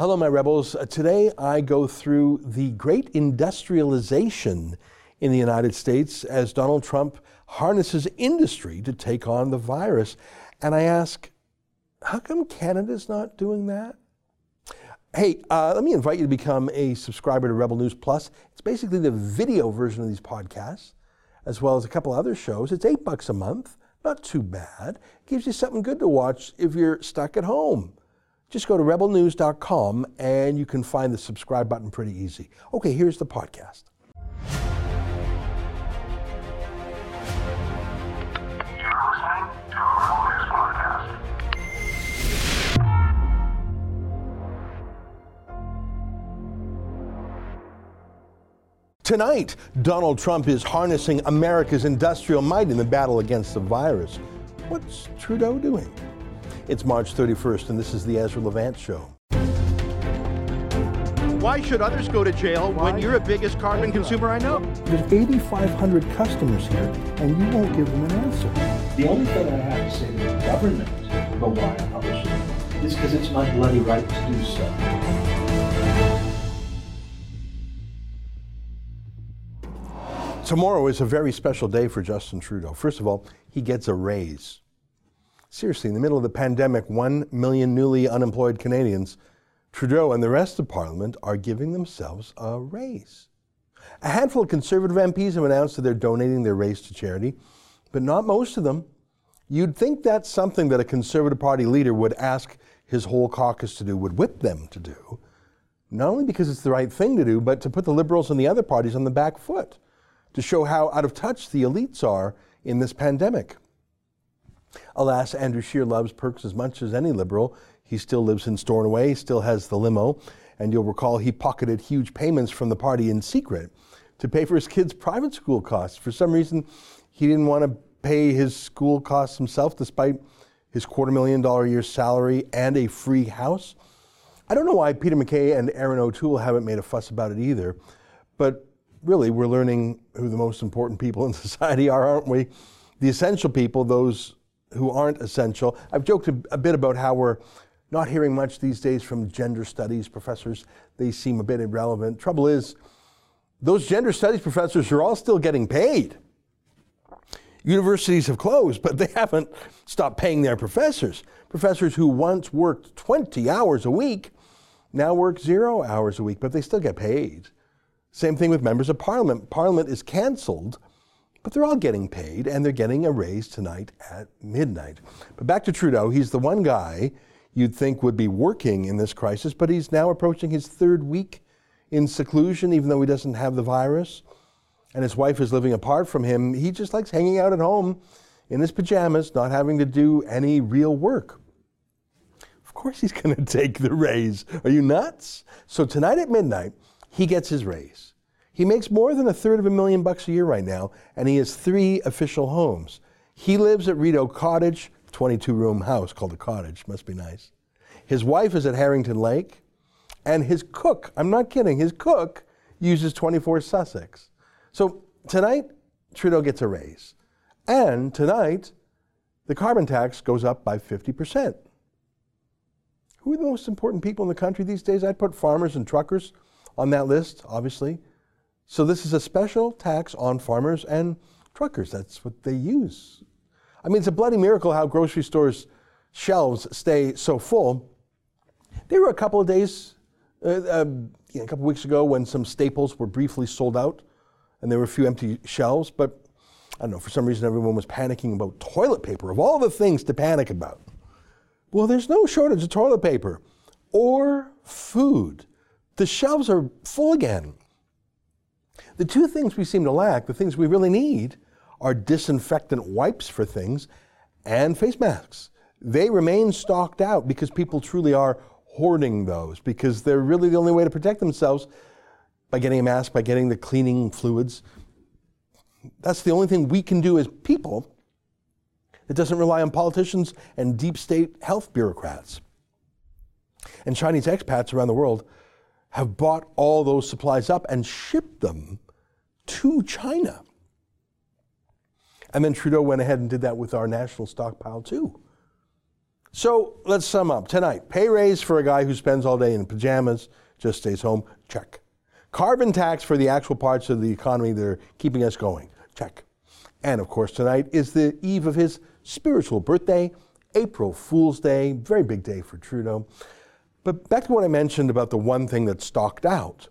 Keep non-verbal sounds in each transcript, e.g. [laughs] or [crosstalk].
Hello, my rebels. Uh, today I go through the great industrialization in the United States as Donald Trump harnesses industry to take on the virus. And I ask, how come Canada's not doing that? Hey, uh, let me invite you to become a subscriber to Rebel News Plus. It's basically the video version of these podcasts, as well as a couple other shows. It's eight bucks a month, not too bad. It gives you something good to watch if you're stuck at home. Just go to rebelnews.com and you can find the subscribe button pretty easy. Okay, here's the podcast. Tonight, Donald Trump is harnessing America's industrial might in the battle against the virus. What's Trudeau doing? It's March 31st, and this is the Ezra Levant Show. Why should others go to jail Why? when you're the biggest carbon consumer I know? There's 8,500 customers here, and you won't give them an answer. The only thing I have to say to the government about why I publish it is because it's my bloody right to do so. Tomorrow is a very special day for Justin Trudeau. First of all, he gets a raise. Seriously, in the middle of the pandemic, one million newly unemployed Canadians, Trudeau and the rest of Parliament are giving themselves a raise. A handful of Conservative MPs have announced that they're donating their raise to charity, but not most of them. You'd think that's something that a Conservative Party leader would ask his whole caucus to do, would whip them to do. Not only because it's the right thing to do, but to put the Liberals and the other parties on the back foot, to show how out of touch the elites are in this pandemic. Alas, Andrew Scheer loves perks as much as any liberal. He still lives in Stornoway, still has the limo, and you'll recall he pocketed huge payments from the party in secret to pay for his kids' private school costs. For some reason, he didn't want to pay his school costs himself despite his quarter million dollar a year salary and a free house. I don't know why Peter MacKay and Erin O'Toole haven't made a fuss about it either, but really, we're learning who the most important people in [laughs] society are, aren't we? The essential people, those who aren't essential. I've joked a, a bit about how we're not hearing much these days from gender studies professors. They seem a bit irrelevant. Trouble is, those gender studies professors are all still getting paid. Universities have closed, but they haven't stopped paying their professors. Professors who once worked 20 hours a week now work zero hours a week, but they still get paid. Same thing with members of parliament. Parliament is canceled but they're all getting paid and they're getting a raise tonight at midnight. But back to Trudeau, he's the one guy you'd think would be working in this crisis, but he's now approaching his third week in seclusion, even though he doesn't have the virus. And his wife is living apart from him. He just likes hanging out at home in his pajamas, not having to do any real work. Of course, he's going [laughs] to take the raise. Are you nuts? So tonight at midnight, he gets his raise. He makes more than a third of a million bucks a year right now, and he has three official homes. He lives at Rideau Cottage, 22 room house called the Cottage, must be nice. His wife is at Harrington Lake, and his cook, I'm not kidding, his cook uses 24 Sussex. So tonight, Trudeau gets a raise. And tonight, the carbon tax goes up by 50%. Who are the most important people in the country these days? I'd put farmers and truckers on that list, obviously. So this is a special tax on farmers and truckers. That's what they use. I mean, it's a bloody miracle how grocery stores' shelves stay so full. There were a couple of days, uh, uh, a couple of weeks ago, when some staples were briefly sold out, and there were a few empty shelves. But I don't know, for some reason, everyone was panicking about toilet paper, of all the things to panic about. Well, there's no shortage of toilet paper or food. The shelves are full again. The two things we seem to lack, the things we really need, are disinfectant wipes for things and face masks. They remain stocked out because people truly are hoarding those because they're really the only way to protect themselves by getting a mask, by getting the cleaning fluids. That's the only thing we can do as people that doesn't rely on politicians and deep state health bureaucrats. And Chinese expats around the world have bought all those supplies up and shipped them to China. And then Trudeau went ahead and did that with our national stockpile too. So let's sum up. Tonight, pay raise for a guy who spends all day in pajamas, just stays home, check. Carbon tax for the actual parts of the economy that are keeping us going, check. And of course, tonight is the eve of his spiritual birthday, April Fool's Day, very big day for Trudeau. But back to what I mentioned about the one thing that stalked out.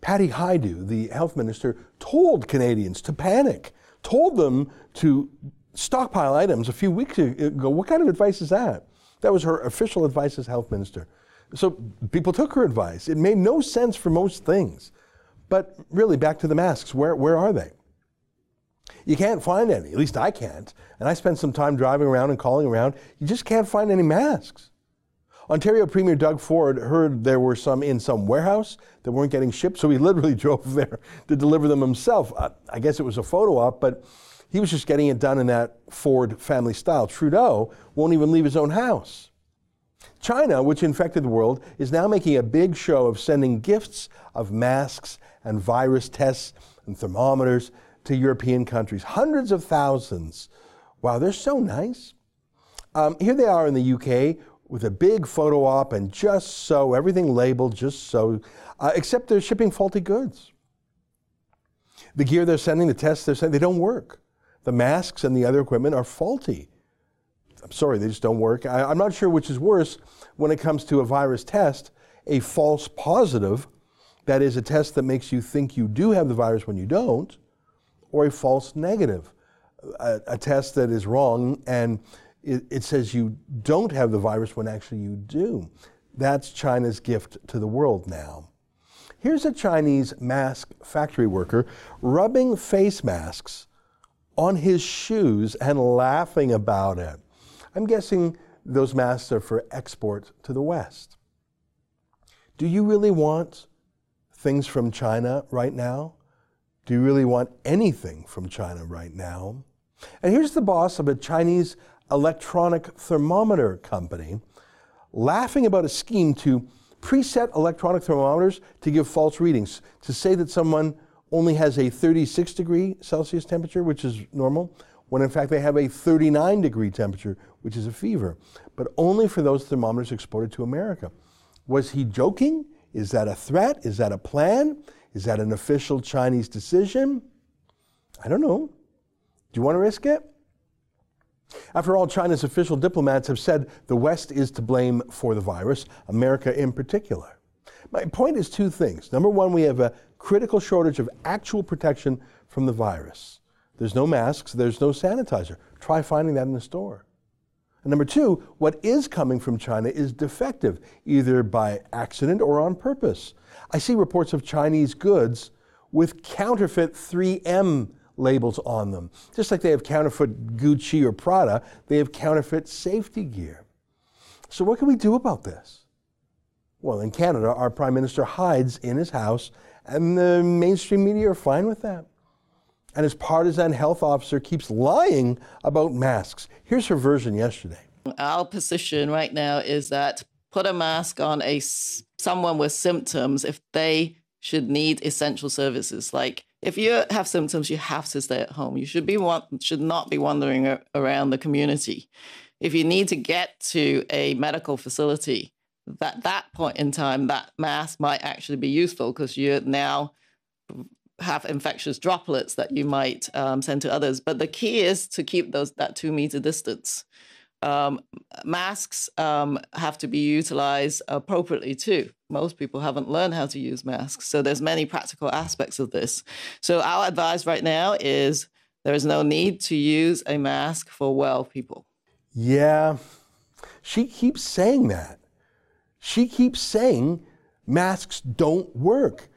Patty Hajdu, the health minister, told Canadians to panic, told them to stockpile items a few weeks ago. What kind of advice is that? That was her official advice as health minister. So people took her advice. It made no sense for most things. But really, back to the masks, where, where are they? You can't find any, at least I can't. And I spent some time driving around and calling around. You just can't find any masks. Ontario Premier Doug Ford heard there were some in some warehouse that weren't getting shipped, so he [laughs] literally drove there to deliver them himself. I guess it was a photo op, but he was just getting it done in that Ford family style. Trudeau won't even leave his own house. China, which infected the world, is now making a big show of sending gifts of masks and virus tests and thermometers to European countries. Hundreds of thousands. Wow, they're so nice. Um, here they are in the UK with a big photo op and just so, everything labeled just so, uh, except they're shipping faulty goods. The gear they're sending, the tests they're sending, they don't work. The masks and the other equipment are faulty. I'm sorry, they just don't work. I, am not sure which is worse when it comes to a virus test a false positive, that is, a test that makes you think you do have the virus when you don't, or a false negative, a, a test that is wrong and it, it says you don't have the virus when actually you do. That's China's gift to the world now. Here's a Chinese mask factory worker rubbing face masks on his shoes and laughing about it. I'm guessing those masks are for export to the West. Do you really want things from China right now? Do you really want anything from China right now? And here's the boss of a Chinese electronic thermometer company laughing about a scheme to preset electronic thermometers to give false readings, to say that someone only has a 36 degree Celsius temperature, which is normal, when in fact they have a 39 degree temperature, which is a fever, but only for those thermometers exported to America. Was he joking? Is that a threat? Is that a plan? Is that an official Chinese decision? I don't know. Do you want to risk it? After all, China's official diplomats have said the West is to blame for the virus, America in particular. My point is two things. Number one, we have a critical shortage of actual protection from the virus. There's no masks, there's no sanitizer. Try finding that in the store. And number two, what is coming from China is defective, either by accident or on purpose. I see reports of Chinese goods with counterfeit 3M labels on them. Just like they have counterfeit Gucci or Prada, they have counterfeit safety gear. So, what can we do about this? Well, in Canada, our Prime Minister hides in his house, and the mainstream media are fine with that. And his partisan health officer keeps lying about masks. Here's her version yesterday. Our position right now is that put a mask on a someone with symptoms if they should need essential services like if you have symptoms, you have to stay at home. You should be should not be wandering around the community. If you need to get to a medical facility, at that point in time, that mask might actually be useful because you now have infectious droplets that you might um, send to others. But the key is to keep those that two meter distance. Um, masks um, have to be utilized appropriately too. Most people haven't learned how to use masks, so there's many practical aspects of this. So our advice right now is there is no need to use a mask for well people. Yeah, she keeps saying that. She keeps saying masks don't work.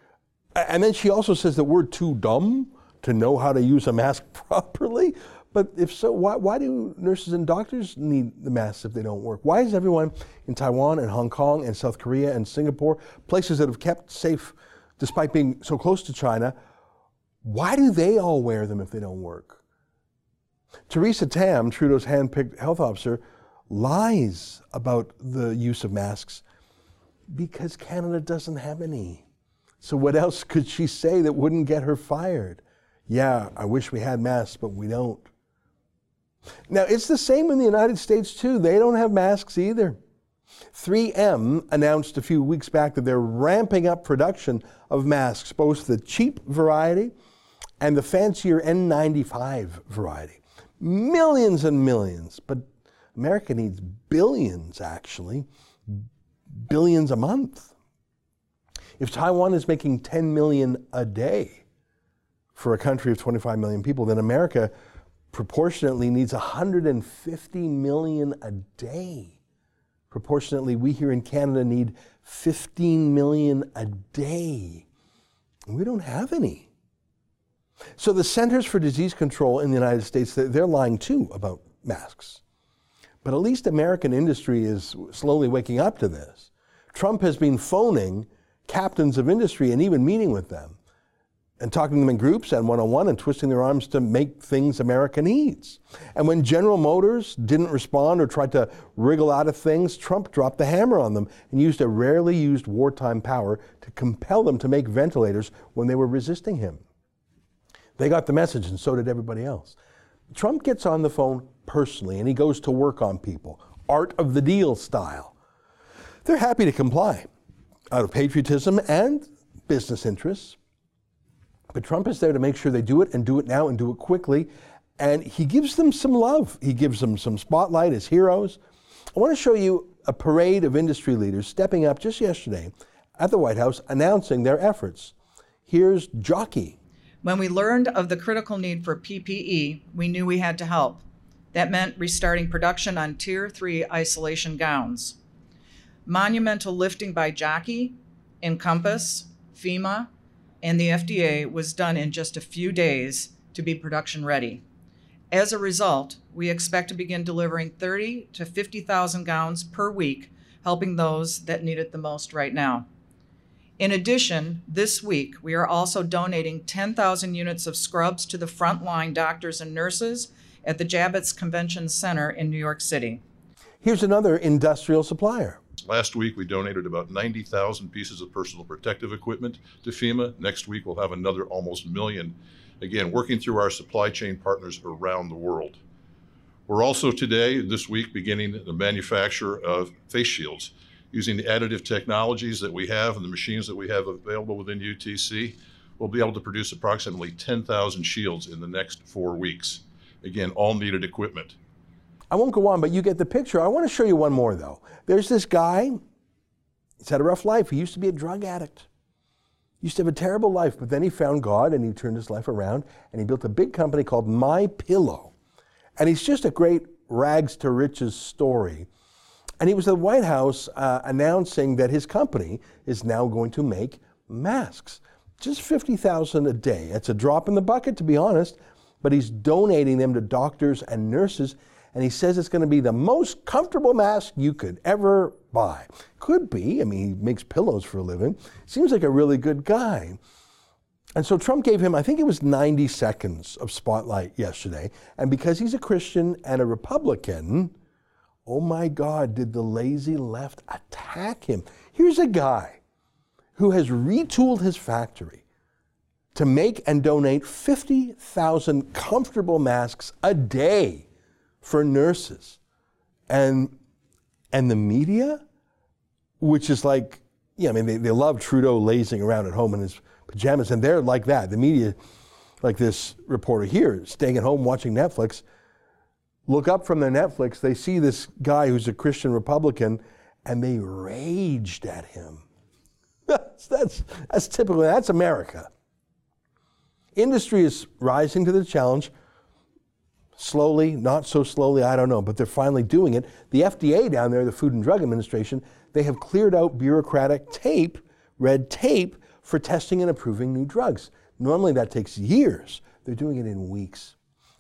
And then she also says that we're too dumb to know how to use a mask [laughs] properly. But if so, why, why do nurses and doctors need the masks if they don't work? Why is everyone in Taiwan and Hong Kong and South Korea and Singapore, places that have kept safe despite being so close to China, why do they all wear them if they don't work? Theresa Tam, Trudeau's hand-picked health officer, lies about the use of masks because Canada doesn't have any. So what else could she say that wouldn't get her fired? Yeah, I wish we had masks, but we don't. Now, it's the same in the United States, too. They don't have masks either. 3M announced a few weeks back that they're ramping up production of masks, both the cheap variety and the fancier N95 variety. Millions and millions, but America needs billions, actually, billions a month. If Taiwan is making 10 million a day for a country of 25 million people, then America proportionately needs 150 million a day. Proportionately, we here in Canada need 15 million a day. We don't have any. So the Centers for Disease Control in the United States, they're lying too about masks. But at least American industry is slowly waking up to this. Trump has been phoning captains of industry and even meeting with them and talking to them in groups and one on one and twisting their arms to make things America needs. And when General Motors didn't respond or tried to wriggle out of things, Trump dropped the hammer on them and used a rarely used wartime power to compel them to make ventilators when they were resisting him. They got the message, and so did everybody else. Trump gets on the phone personally and he goes to work on people, art of the deal style. They're happy to comply out of patriotism and business interests. But Trump is there to make sure they do it and do it now and do it quickly. And he gives them some love. He gives them some spotlight as heroes. I want to show you a parade of industry leaders stepping up just yesterday at the White House announcing their efforts. Here's Jockey. When we learned of the critical need for PPE, we knew we had to help. That meant restarting production on Tier 3 isolation gowns. Monumental lifting by Jockey, Encompass, FEMA, and the FDA was done in just a few days to be production ready. As a result, we expect to begin delivering 30 to 50,000 gowns per week, helping those that need it the most right now. In addition, this week we are also donating 10,000 units of scrubs to the frontline doctors and nurses at the Javits Convention Center in New York City. Here's another industrial supplier. Last week, we donated about 90,000 pieces of personal protective equipment to FEMA. Next week, we'll have another almost million. Again, working through our supply chain partners around the world. We're also today, this week, beginning the manufacture of face shields using the additive technologies that we have and the machines that we have available within UTC. We'll be able to produce approximately 10,000 shields in the next four weeks. Again, all needed equipment. I won't go on, but you get the picture. I want to show you one more, though. There's this guy, he's had a rough life. He used to be a drug addict. He used to have a terrible life, but then he found God and he turned his life around and he built a big company called My Pillow. And he's just a great rags to riches story. And he was at the White House uh, announcing that his company is now going to make masks. Just 50,000 a day. It's a drop in the bucket, to be honest, but he's donating them to doctors and nurses and he says it's going to be the most comfortable mask you could ever buy. Could be. I mean, he makes pillows for a living. Seems like a really good guy. And so Trump gave him, I think it was 90 seconds of spotlight yesterday. And because he's a Christian and a Republican, oh my God, did the lazy left attack him? Here's a guy who has retooled his factory to make and donate 50,000 comfortable masks a day for nurses. And, and the media, which is like, yeah, I mean, they, they love Trudeau lazing around at home in his pajamas, and they're like that. The media, like this reporter here, staying at home watching Netflix, look up from their Netflix, they see this guy who's a Christian Republican, and they raged at him. [laughs] that's, that's, that's typical, that's America. Industry is rising to the challenge slowly, not so slowly, I don't know, but they're finally doing it. The FDA down there, the Food and Drug Administration, they have cleared out bureaucratic tape, red tape, for testing and approving new drugs. Normally that takes years. They're doing it in weeks.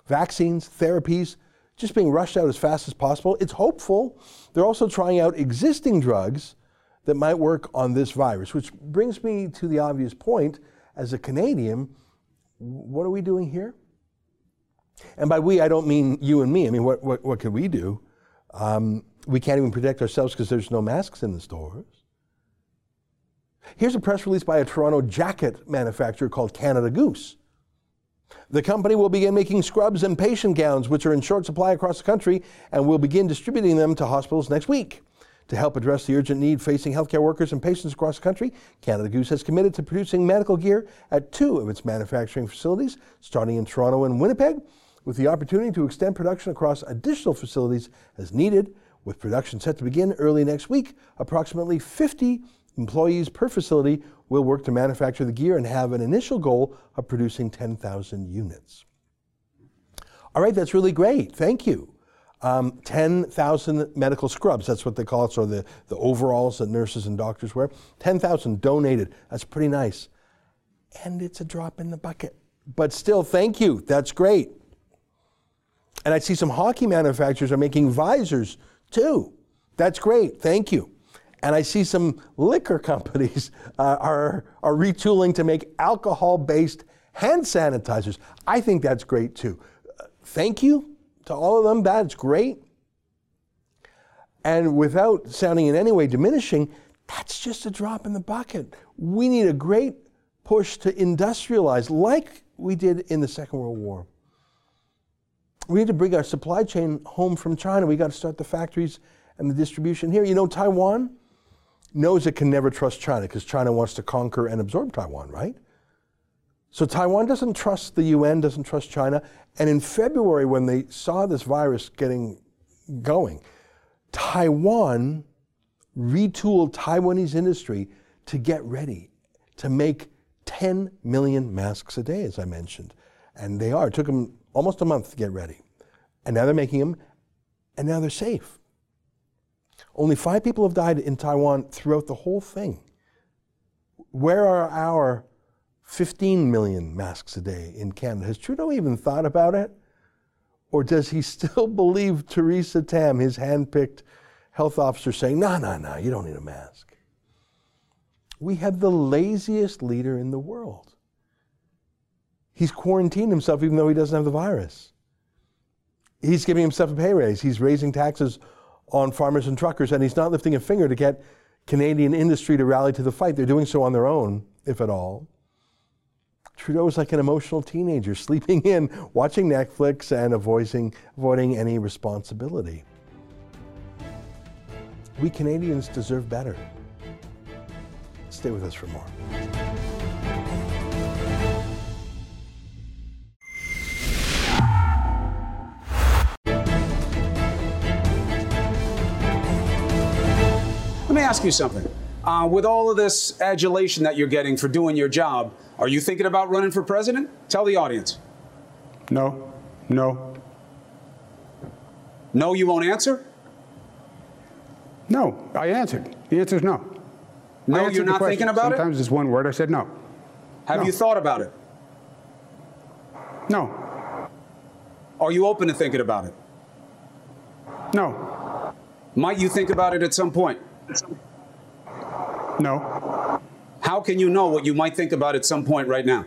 Vaccines, therapies, just being rushed out as fast as possible. It's hopeful. They're also trying out existing drugs that might work on this virus, which brings me to the obvious point as a Canadian what are we doing here? And by we, I don't mean you and me. I mean, what, what, what could we do? Um, we can't even protect ourselves because there's no masks in the stores. Here's a press release by a Toronto jacket manufacturer called Canada Goose. The company will begin making scrubs and patient gowns, which are in short supply across the country, and will begin distributing them to hospitals next week. To help address the urgent need facing healthcare workers and patients across the country, Canada Goose has committed to producing medical gear at two of its manufacturing facilities, starting in Toronto and Winnipeg, with the opportunity to extend production across additional facilities as needed. With production set to begin early next week, approximately 50 employees per facility will work to manufacture the gear and have an initial goal of producing 10,000 units. All right, that's really great. Thank you. Um, 10,000 medical scrubs, that's what they call it, so the, the overalls that nurses and doctors wear. 10,000 donated. That's pretty nice. And it's a drop in the bucket. But still, thank you. That's great. And I see some hockey manufacturers are making visors too. That's great. Thank you. And I see some liquor [laughs] companies uh, are, are retooling to make alcohol based hand sanitizers. I think that's great too. Uh, thank you to all of them. That's great. And without sounding in any way diminishing, that's just a drop in the bucket. We need a great push to industrialize like we did in the Second World War. We need to bring our supply chain home from China. We got to start the factories and the distribution here. You know, Taiwan knows it can never trust China because China wants to conquer and absorb Taiwan, right? So Taiwan doesn't trust the UN, doesn't trust China. And in February, when they saw this virus getting going, Taiwan retooled Taiwanese industry to get ready to make 10 million masks a day, as I mentioned. And they are. It took them almost a month to get ready. And now they're making them, and now they're safe. Only five people have died in Taiwan throughout the whole thing. Where are our 15 million masks a day in Canada? Has Trudeau even thought about it? Or does he [laughs] still believe Theresa Tam, his handpicked health officer, saying, no, no, no, you don't need a mask? We have the laziest leader in the world. He's quarantined himself even though he doesn't have the virus. He's giving himself a pay raise. He's raising taxes on farmers and truckers, and he's not lifting a finger to get Canadian industry to rally to the fight. They're doing so on their own, if at all. Trudeau is like an emotional teenager [laughs] sleeping in, watching Netflix, and avoiding, avoiding any responsibility. We Canadians deserve better. Stay with us for more. Ask you something. Uh, with all of this adulation that you're getting for doing your job, are you thinking about running for president? Tell the audience. No, no, No, you won't answer? no. I answered. The answer is no. No, you're not thinking about it? Sometimes it's one word. I said no. Have No. you thought about it? No, Are you open to thinking about it? no, Might you think about it at some point? No. How can you know what you might think about at some point right now?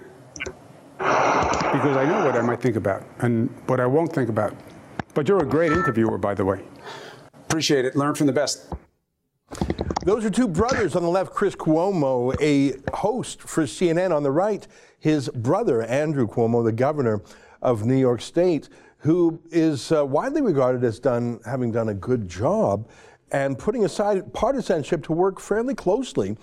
Because I know what I might think about and what I won't think about. But you're a great interviewer, by the way. Appreciate it. Learn from the best. Those are two brothers on the left, Chris Cuomo, a host for CNN. On the right, his brother, Andrew Cuomo, the governor of New York State, who is uh, widely regarded as done, having done a good job and putting aside partisanship to work fairly closely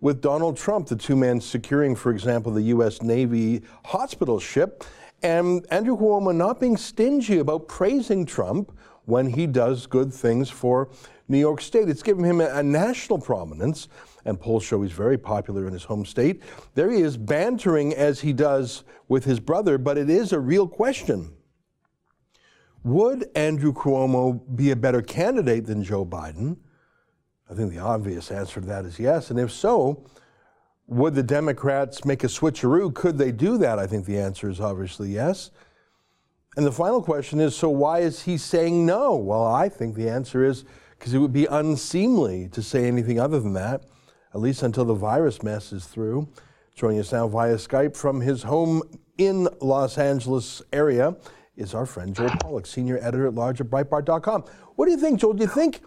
with Donald Trump, the two men securing, for example, the U.S. Navy hospital ship, and Andrew Cuomo not being stingy about praising Trump when he does good things for New York State. It's given him a, a national prominence, and polls show he's very popular in his home state. There he is bantering as he does with his brother, but it is a real question. Would Andrew Cuomo be a better candidate than Joe Biden? I think the obvious answer to that is yes. And if so, would the Democrats make a switcheroo? Could they do that? I think the answer is obviously yes. And the final question is so why is he saying no? Well, I think the answer is because it would be unseemly to say anything other than that, at least until the virus mess is through. Joining us now via Skype from his home in Los Angeles area is our friend Joel Pollak, senior editor at large at Breitbart.com. What do you think, Joel? Do you think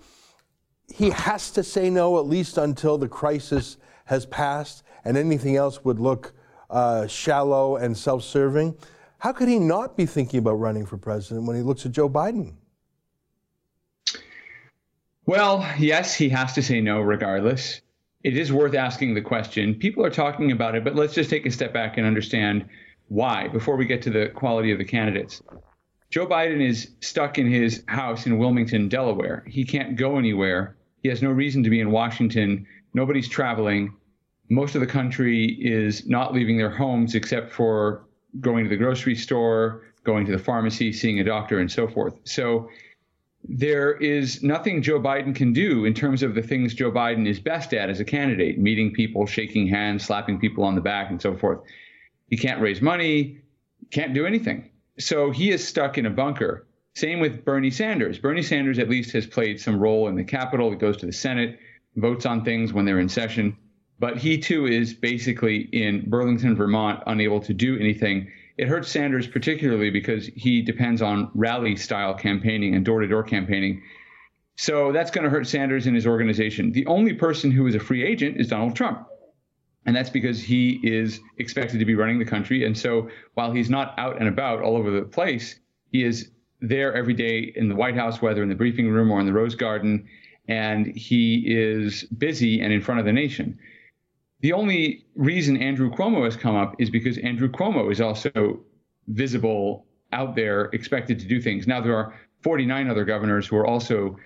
he has to say no at least until the crisis has passed and anything else would look uh, shallow and self serving? How could he not be thinking about running for president when he looks at Joe Biden? Well, yes, he has to say no regardless. It is worth asking the question. People are talking about it, but let's just take a step back and understand why before we get to the quality of the candidates. Joe Biden is stuck in his house in Wilmington, Delaware. He can't go anywhere. He has no reason to be in Washington. Nobody's traveling. Most of the country is not leaving their homes except for going to the grocery store, going to the pharmacy, seeing a doctor, and so forth. So there is nothing Joe Biden can do in terms of the things Joe Biden is best at as a candidate meeting people, shaking hands, slapping people on the back, and so forth. He can't raise money, can't do anything. So he is stuck in a bunker. Same with Bernie Sanders. Bernie Sanders at least has played some role in the Capitol. He goes to the Senate, votes on things when they're in session. But he too is basically in Burlington, Vermont, unable to do anything it hurts Sanders particularly because he depends on rally style campaigning and door to door campaigning. So that's going to hurt Sanders and his organization. The only person who is a free agent is Donald Trump. And that's because he is expected to be running the country. And so while he's not out and about all over the place, he is there every day in the White House, whether in the briefing room or in the Rose Garden. And he is busy and in front of the nation. The only reason Andrew Cuomo has come up is because Andrew Cuomo is also visible out there, expected to do things. Now, there are 49 other governors who are also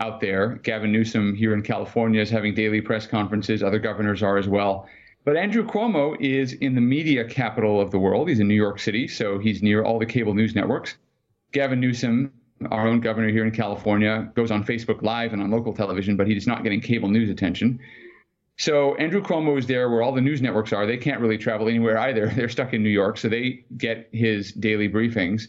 out there. Gavin Newsom here in California is having daily press conferences, other governors are as well. But Andrew Cuomo is in the media capital of the world. He's in New York City, so he's near all the cable news networks. Gavin Newsom, our own governor here in California, goes on Facebook Live and on local television, but he's not getting cable news attention. So Andrew Cuomo is there where all the news networks are. They can't really travel anywhere either. [laughs] They're stuck in New York, so they get his daily briefings.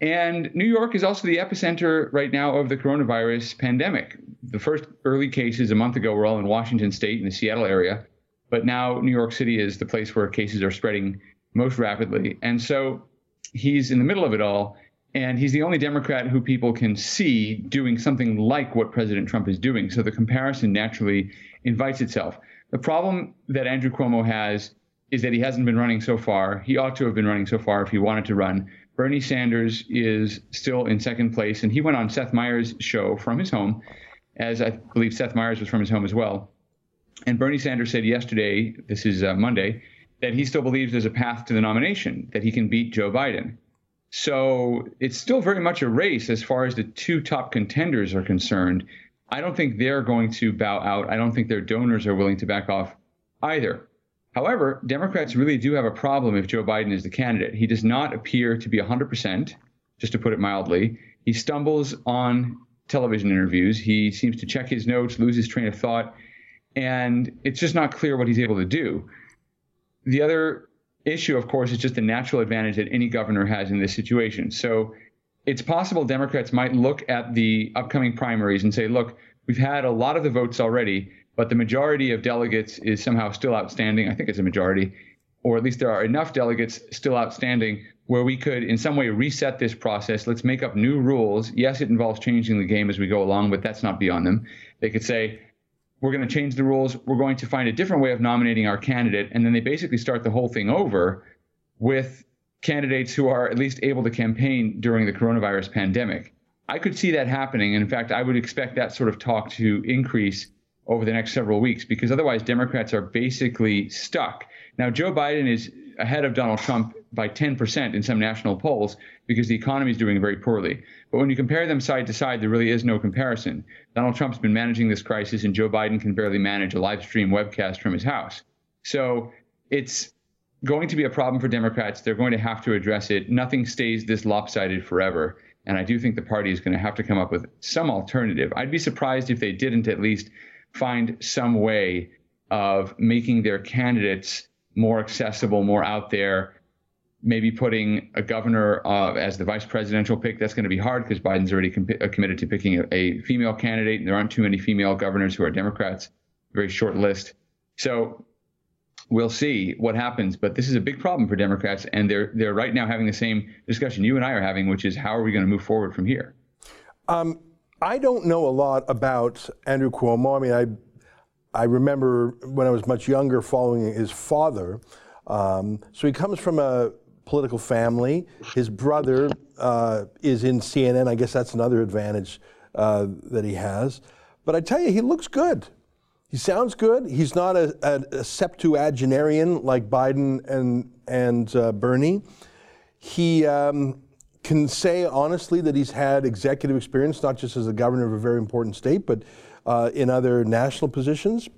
And New York is also the epicenter right now of the coronavirus pandemic. The first early cases a month ago were all in Washington state and the Seattle area, but now New York City is the place where cases are spreading most rapidly. And so he's in the middle of it all. And he's the only Democrat who people can see doing something like what President Trump is doing. So the comparison naturally invites itself. The problem that Andrew Cuomo has is that he hasn't been running so far. He ought to have been running so far if he wanted to run. Bernie Sanders is still in second place, and he went on Seth Meyers' show from his home, as I believe Seth Meyers was from his home as well. And Bernie Sanders said yesterday, this is uh, Monday, that he still believes there's a path to the nomination, that he can beat Joe Biden. So it's still very much a race as far as the two top contenders are concerned. I don't think they're going to bow out. I don't think their donors are willing to back off either. However, Democrats really do have a problem if Joe Biden is the candidate. He does not appear to be 100%, just to put it mildly. He stumbles on television interviews. He seems to check his notes, lose his train of thought, and it's just not clear what he's able to do. The other issue, of course, is just the natural advantage that any governor has in this situation. So it's possible Democrats might look at the upcoming primaries and say, look, we've had a lot of the votes already, but the majority of delegates is somehow still outstanding. I think it's a majority, or at least there are enough delegates still outstanding where we could, in some way, reset this process. Let's make up new rules. Yes, it involves changing the game as we go along, but that's not beyond them. They could say, we're going to change the rules. We're going to find a different way of nominating our candidate. And then they basically start the whole thing over with candidates who are at least able to campaign during the coronavirus pandemic. I could see that happening. In fact, I would expect that sort of talk to increase over the next several weeks because otherwise Democrats are basically stuck. Now, Joe Biden is ahead of Donald Trump by 10% in some national polls because the economy is doing very poorly. But when you compare them side to side, there really is no comparison. Donald Trump's been managing this crisis, and Joe Biden can barely manage a live stream webcast from his house. So it's going to be a problem for Democrats. They're going to have to address it. Nothing stays this lopsided forever. And I do think the party is going to have to come up with some alternative. I'd be surprised if they didn't at least find some way of making their candidates more accessible, more out there. Maybe putting a governor uh, as the vice presidential pick. That's going to be hard because Biden's already com- uh, committed to picking a, a female candidate, and there aren't too many female governors who are Democrats. Very short list. So we'll see what happens. But this is a big problem for Democrats, and they're they're right now having the same discussion you and I are having, which is how are we going to move forward from here? Um, I don't know a lot about Andrew Cuomo. I mean, I I remember when I was much younger following his father. Um, so he comes from a political family. His brother uh, is in CNN. I guess that's another advantage uh, that he has. But I tell you, he looks good. He sounds good. He's not a, a, a septuagenarian like Biden and and uh, Bernie. He um, can say honestly that he's had executive experience, not just as a governor of a very important state, but uh, in other national positions.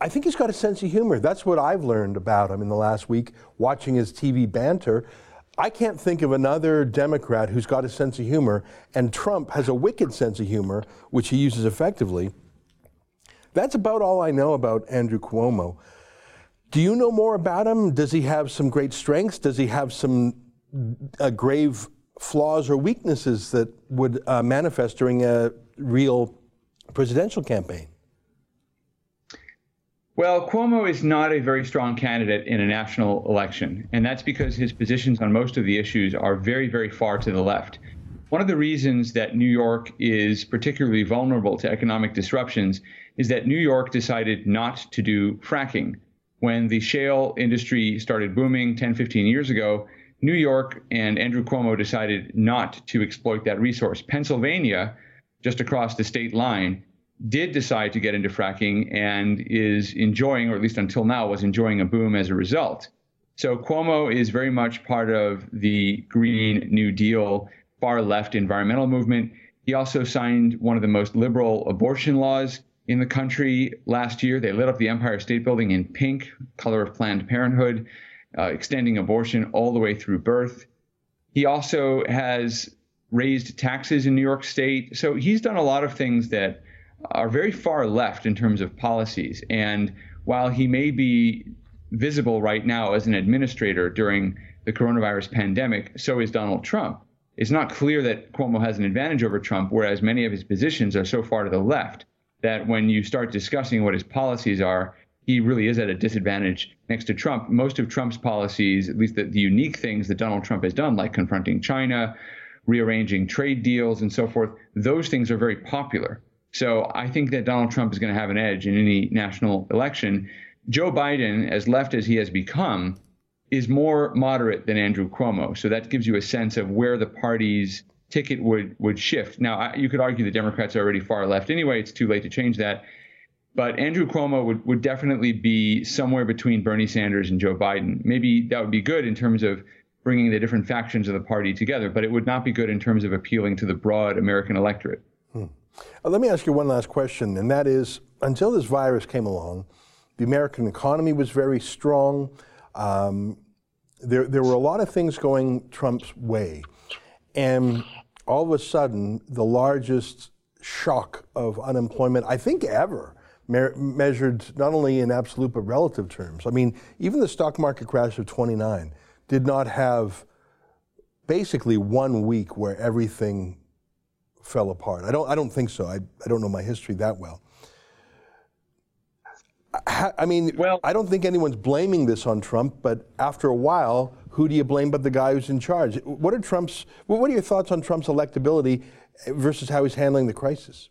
I think he's got a sense of humor. That's what I've learned about him in the last week, watching his TV banter. I can't think of another Democrat who's got a sense of humor, and Trump has a wicked sense of humor, which he uses effectively. That's about all I know about Andrew Cuomo. Do you know more about him? Does he have some great strengths? Does he have some uh, grave flaws or weaknesses that would uh, manifest during a real presidential campaign? Well, Cuomo is not a very strong candidate in a national election, and that's because his positions on most of the issues are very, very far to the left. One of the reasons that New York is particularly vulnerable to economic disruptions is that New York decided not to do fracking. When the shale industry started booming 10, 15 years ago, New York and Andrew Cuomo decided not to exploit that resource. Pennsylvania, just across the state line, did decide to get into fracking and is enjoying, or at least until now, was enjoying a boom as a result. So Cuomo is very much part of the Green New Deal, far left environmental movement. He also signed one of the most liberal abortion laws in the country last year. They lit up the Empire State Building in pink, color of Planned Parenthood, uh, extending abortion all the way through birth. He also has raised taxes in New York State. So he's done a lot of things that are very far left in terms of policies. And while he may be visible right now as an administrator during the coronavirus pandemic, so is Donald Trump. It's not clear that Cuomo has an advantage over Trump, whereas many of his positions are so far to the left that when you start discussing what his policies are, he really is at a disadvantage next to Trump. Most of Trump's policies, at least the, the unique things that Donald Trump has done, like confronting China, rearranging trade deals, and so forth, those things are very popular. So I think that Donald Trump is going to have an edge in any national election. Joe Biden, as left as he has become, is more moderate than Andrew Cuomo. So that gives you a sense of where the party's ticket would would shift. Now, I, you could argue the Democrats are already far left anyway. It's too late to change that. But Andrew Cuomo would, would definitely be somewhere between Bernie Sanders and Joe Biden. Maybe that would be good in terms of bringing the different factions of the party together, but it would not be good in terms of appealing to the broad American electorate. Hmm. Uh, let me ask you one last question, and that is until this virus came along, the American economy was very strong. Um, there, there were a lot of things going Trump's way. And all of a sudden, the largest shock of unemployment, I think ever, measured not only in absolute but relative terms. I mean, even the stock market crash of 29 did not have basically one week where everything fell apart. I don't, I don't think so. I, I don't know my history that well. I, I mean, well, I don't think anyone's blaming this on Trump, but after a while, who do you blame but the guy who's in charge? What are Trump's? What are your thoughts on Trump's electability versus how he's handling the crisis?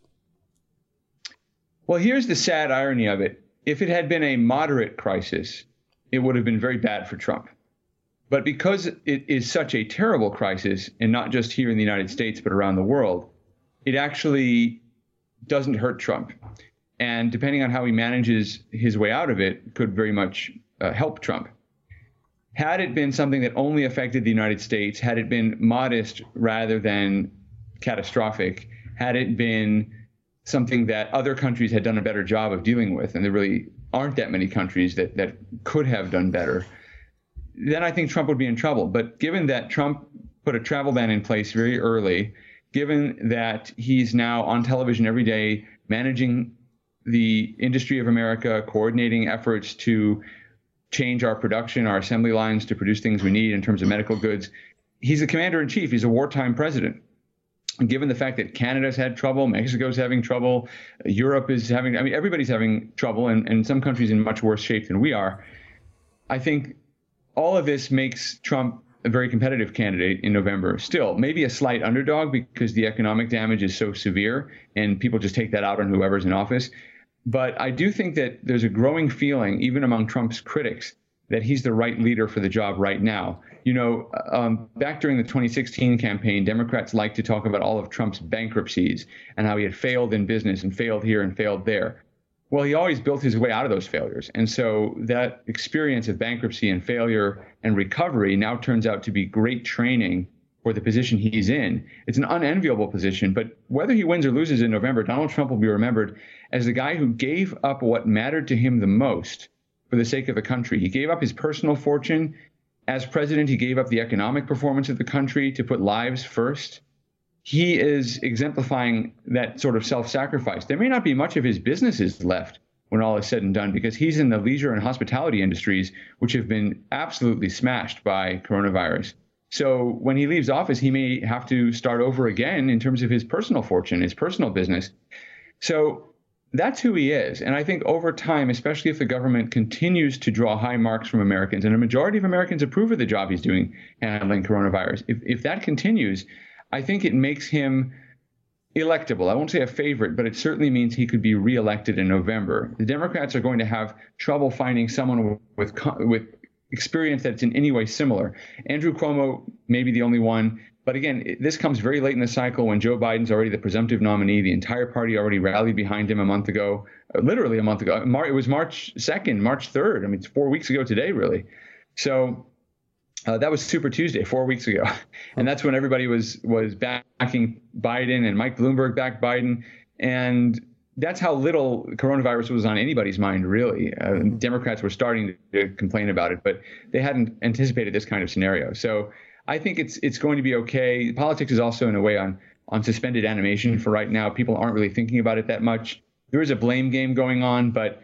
Well, here's the sad irony of it. If it had been a moderate crisis, it would have been very bad for Trump. But because it is such a terrible crisis, and not just here in the United States, but around the world, it actually doesn't hurt Trump. And depending on how he manages his way out of it, could very much uh, help Trump. Had it been something that only affected the United States, had it been modest rather than catastrophic, had it been something that other countries had done a better job of dealing with, and there really aren't that many countries that, that could have done better, then I think Trump would be in trouble. But given that Trump put a travel ban in place very early, given that he's now on television every day managing the industry of America, coordinating efforts to change our production, our assembly lines to produce things we need in terms of medical goods. He's a commander in chief, he's a wartime president. Given the fact that Canada's had trouble, Mexico's having trouble, Europe is having, I mean, everybody's having trouble, and, and some countries in much worse shape than we are. I think all of this makes Trump a very competitive candidate in November. Still, maybe a slight underdog because the economic damage is so severe and people just take that out on whoever's in office. But I do think that there's a growing feeling, even among Trump's critics, that he's the right leader for the job right now. You know, um, back during the 2016 campaign, Democrats liked to talk about all of Trump's bankruptcies and how he had failed in business and failed here and failed there. Well, he always built his way out of those failures. And so that experience of bankruptcy and failure and recovery now turns out to be great training for the position he's in. It's an unenviable position, but whether he wins or loses in November, Donald Trump will be remembered as the guy who gave up what mattered to him the most for the sake of the country. He gave up his personal fortune. As president, he gave up the economic performance of the country to put lives first he is exemplifying that sort of self sacrifice. There may not be much of his businesses left when all is said and done because he's in the leisure and hospitality industries, which have been absolutely smashed by coronavirus. So when he leaves office, he may have to start over again in terms of his personal fortune, his personal business. So that's who he is. And I think over time, especially if the government continues to draw high marks from Americans, and a majority of Americans approve of the job he's doing handling coronavirus, if, if that continues, I think it makes him electable. I won't say a favorite, but it certainly means he could be reelected in November. The Democrats are going to have trouble finding someone with with experience that's in any way similar. Andrew Cuomo may be the only one, but again, this comes very late in the cycle when Joe Biden's already the presumptive nominee. The entire party already rallied behind him a month ago, uh, literally a month ago. It was March 2nd, March 3rd. I mean, it's four weeks ago today, really. So uh, that was Super Tuesday four weeks ago, [laughs] and that's when everybody was was backing Biden and Mike Bloomberg backed Biden, and that's how little coronavirus was on anybody's mind, really. Uh, Democrats were starting to complain about it, but they hadn't anticipated this kind of scenario. So I think it's it's going to be okay. Politics is also in a way on on suspended animation for right now. People aren't really thinking about it that much. There is a blame game going on, but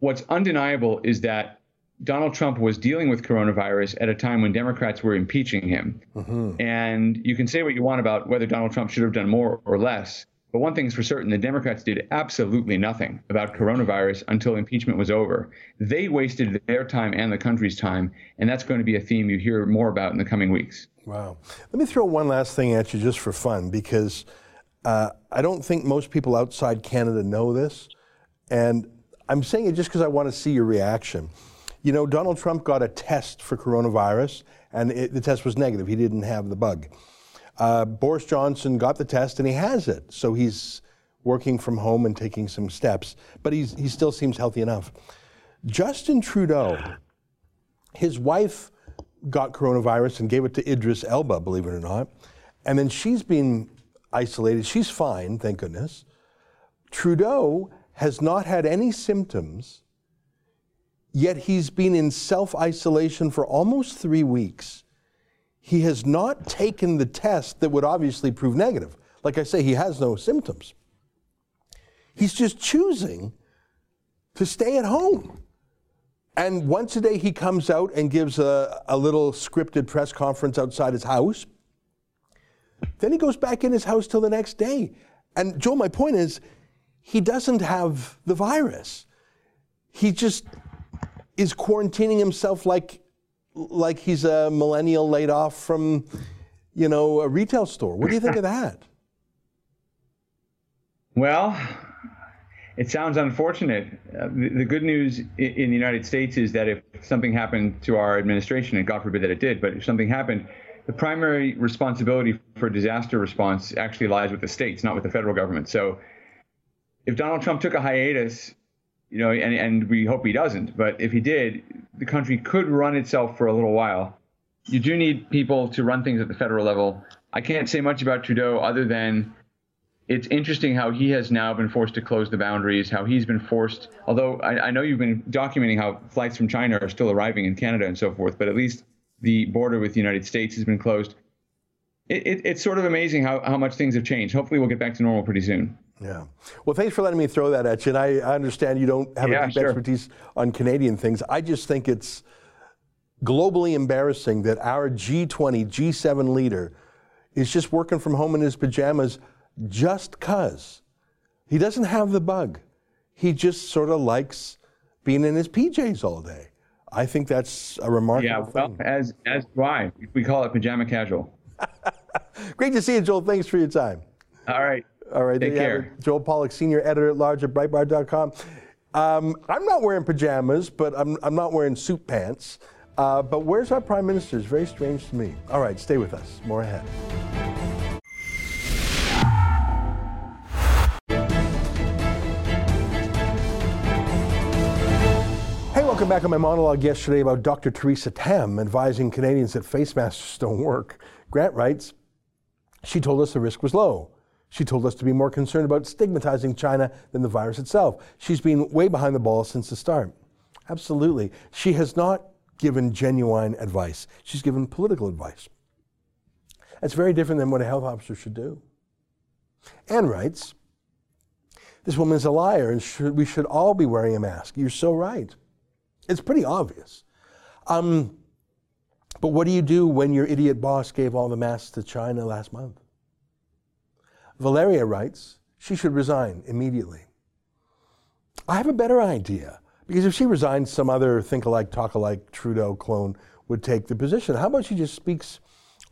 what's undeniable is that Donald Trump was dealing with coronavirus at a time when Democrats were impeaching him. Mm-hmm. And you can say what you want about whether Donald Trump should have done more or less. But one thing's for certain the Democrats did absolutely nothing about coronavirus until impeachment was over. They wasted their time and the country's time. And that's going to be a theme you hear more about in the coming weeks. Wow. Let me throw one last thing at you just for fun because uh, I don't think most people outside Canada know this. And I'm saying it just because I want to see your reaction. You know, Donald Trump got a test for coronavirus, and it, the test was negative. He didn't have the bug. Uh, Boris Johnson got the test, and he has it. So he's working from home and taking some steps, but he's, he still seems healthy enough. Justin Trudeau, his wife got coronavirus and gave it to Idris Elba, believe it or not. And then she's been isolated. She's fine, thank goodness. Trudeau has not had any symptoms Yet he's been in self isolation for almost three weeks. He has not taken the test that would obviously prove negative. Like I say, he has no symptoms. He's just choosing to stay at home. And once a day, he comes out and gives a, a little scripted press conference outside his house. Then he goes back in his house till the next day. And Joel, my point is, he doesn't have the virus. He just is quarantining himself like like he's a millennial laid off from, you know, a retail store. What do you think of that? [laughs] Well, it sounds unfortunate. Uh, the, the, good news in, in, the United States is that if something happened to our administration, and God forbid that it did, but if something happened, the primary responsibility for disaster response actually lies with the states, not with the federal government. So if Donald Trump took a hiatus you know, and, and we hope he doesn't. But if he did, the country could run itself for a little while. You do need people to run things at the federal level. I can't say much about Trudeau other than it's interesting how he has now been forced to close the boundaries, how he's been forced, although I, I know you've been documenting how flights from China are still arriving in Canada and so forth, but at least the border with the United States has been closed. It, it, it's sort of amazing how, how much things have changed. Hopefully, we'll get back to normal pretty soon. Yeah. Well, thanks for letting me throw that at you. And I, I understand you don't have yeah, a deep sure. expertise on Canadian things. I just think it's globally embarrassing that our G20, G7 leader is just working from home in his pajamas just because he doesn't have the bug. He just sort of likes being in his PJs all day. I think that's a remarkable yeah, well, thing. as as why we call it pajama casual. Great to see you, Joel. Thanks for your time. All right. All right. Take care. Joel Pollak, Senior Editor at Large at Breitbart.com. Um, I'm not wearing pajamas, but I'm, I'm not wearing suit pants. Uh, but where's our prime minister? It's very strange to me. All right, stay with us. More ahead. Hey, welcome back on my monologue yesterday about Dr. Theresa Tam advising Canadians that face masks don't work. Grant writes, she told us the risk was low. She told us to be more concerned about stigmatizing China than the virus itself. She's been way behind the ball since the start. Absolutely. She has not given genuine advice, she's given political advice. That's very different than what a health officer should do. Anne writes, This woman is a liar and should, we should all be wearing a mask. You're so right. It's pretty obvious. Um, but what do you do when your idiot boss gave all the masks to China last month? Valeria writes she should resign immediately. I have a better idea because if she resigns, some other think alike, talk alike Trudeau clone would take the position. How about she just speaks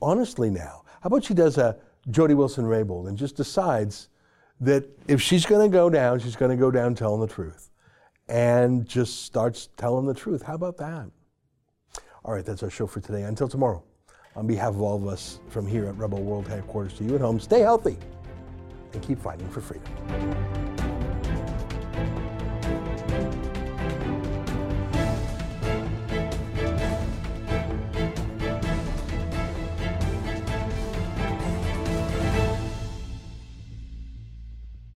honestly now? How about she does a Jody Wilson Raybould and just decides that if she's going to go down, she's going to go down telling the truth and just starts telling the truth. How about that? All right, that's our show for today. Until tomorrow, on behalf of all of us from here at Rebel World Headquarters to you at home, stay healthy and keep fighting for freedom.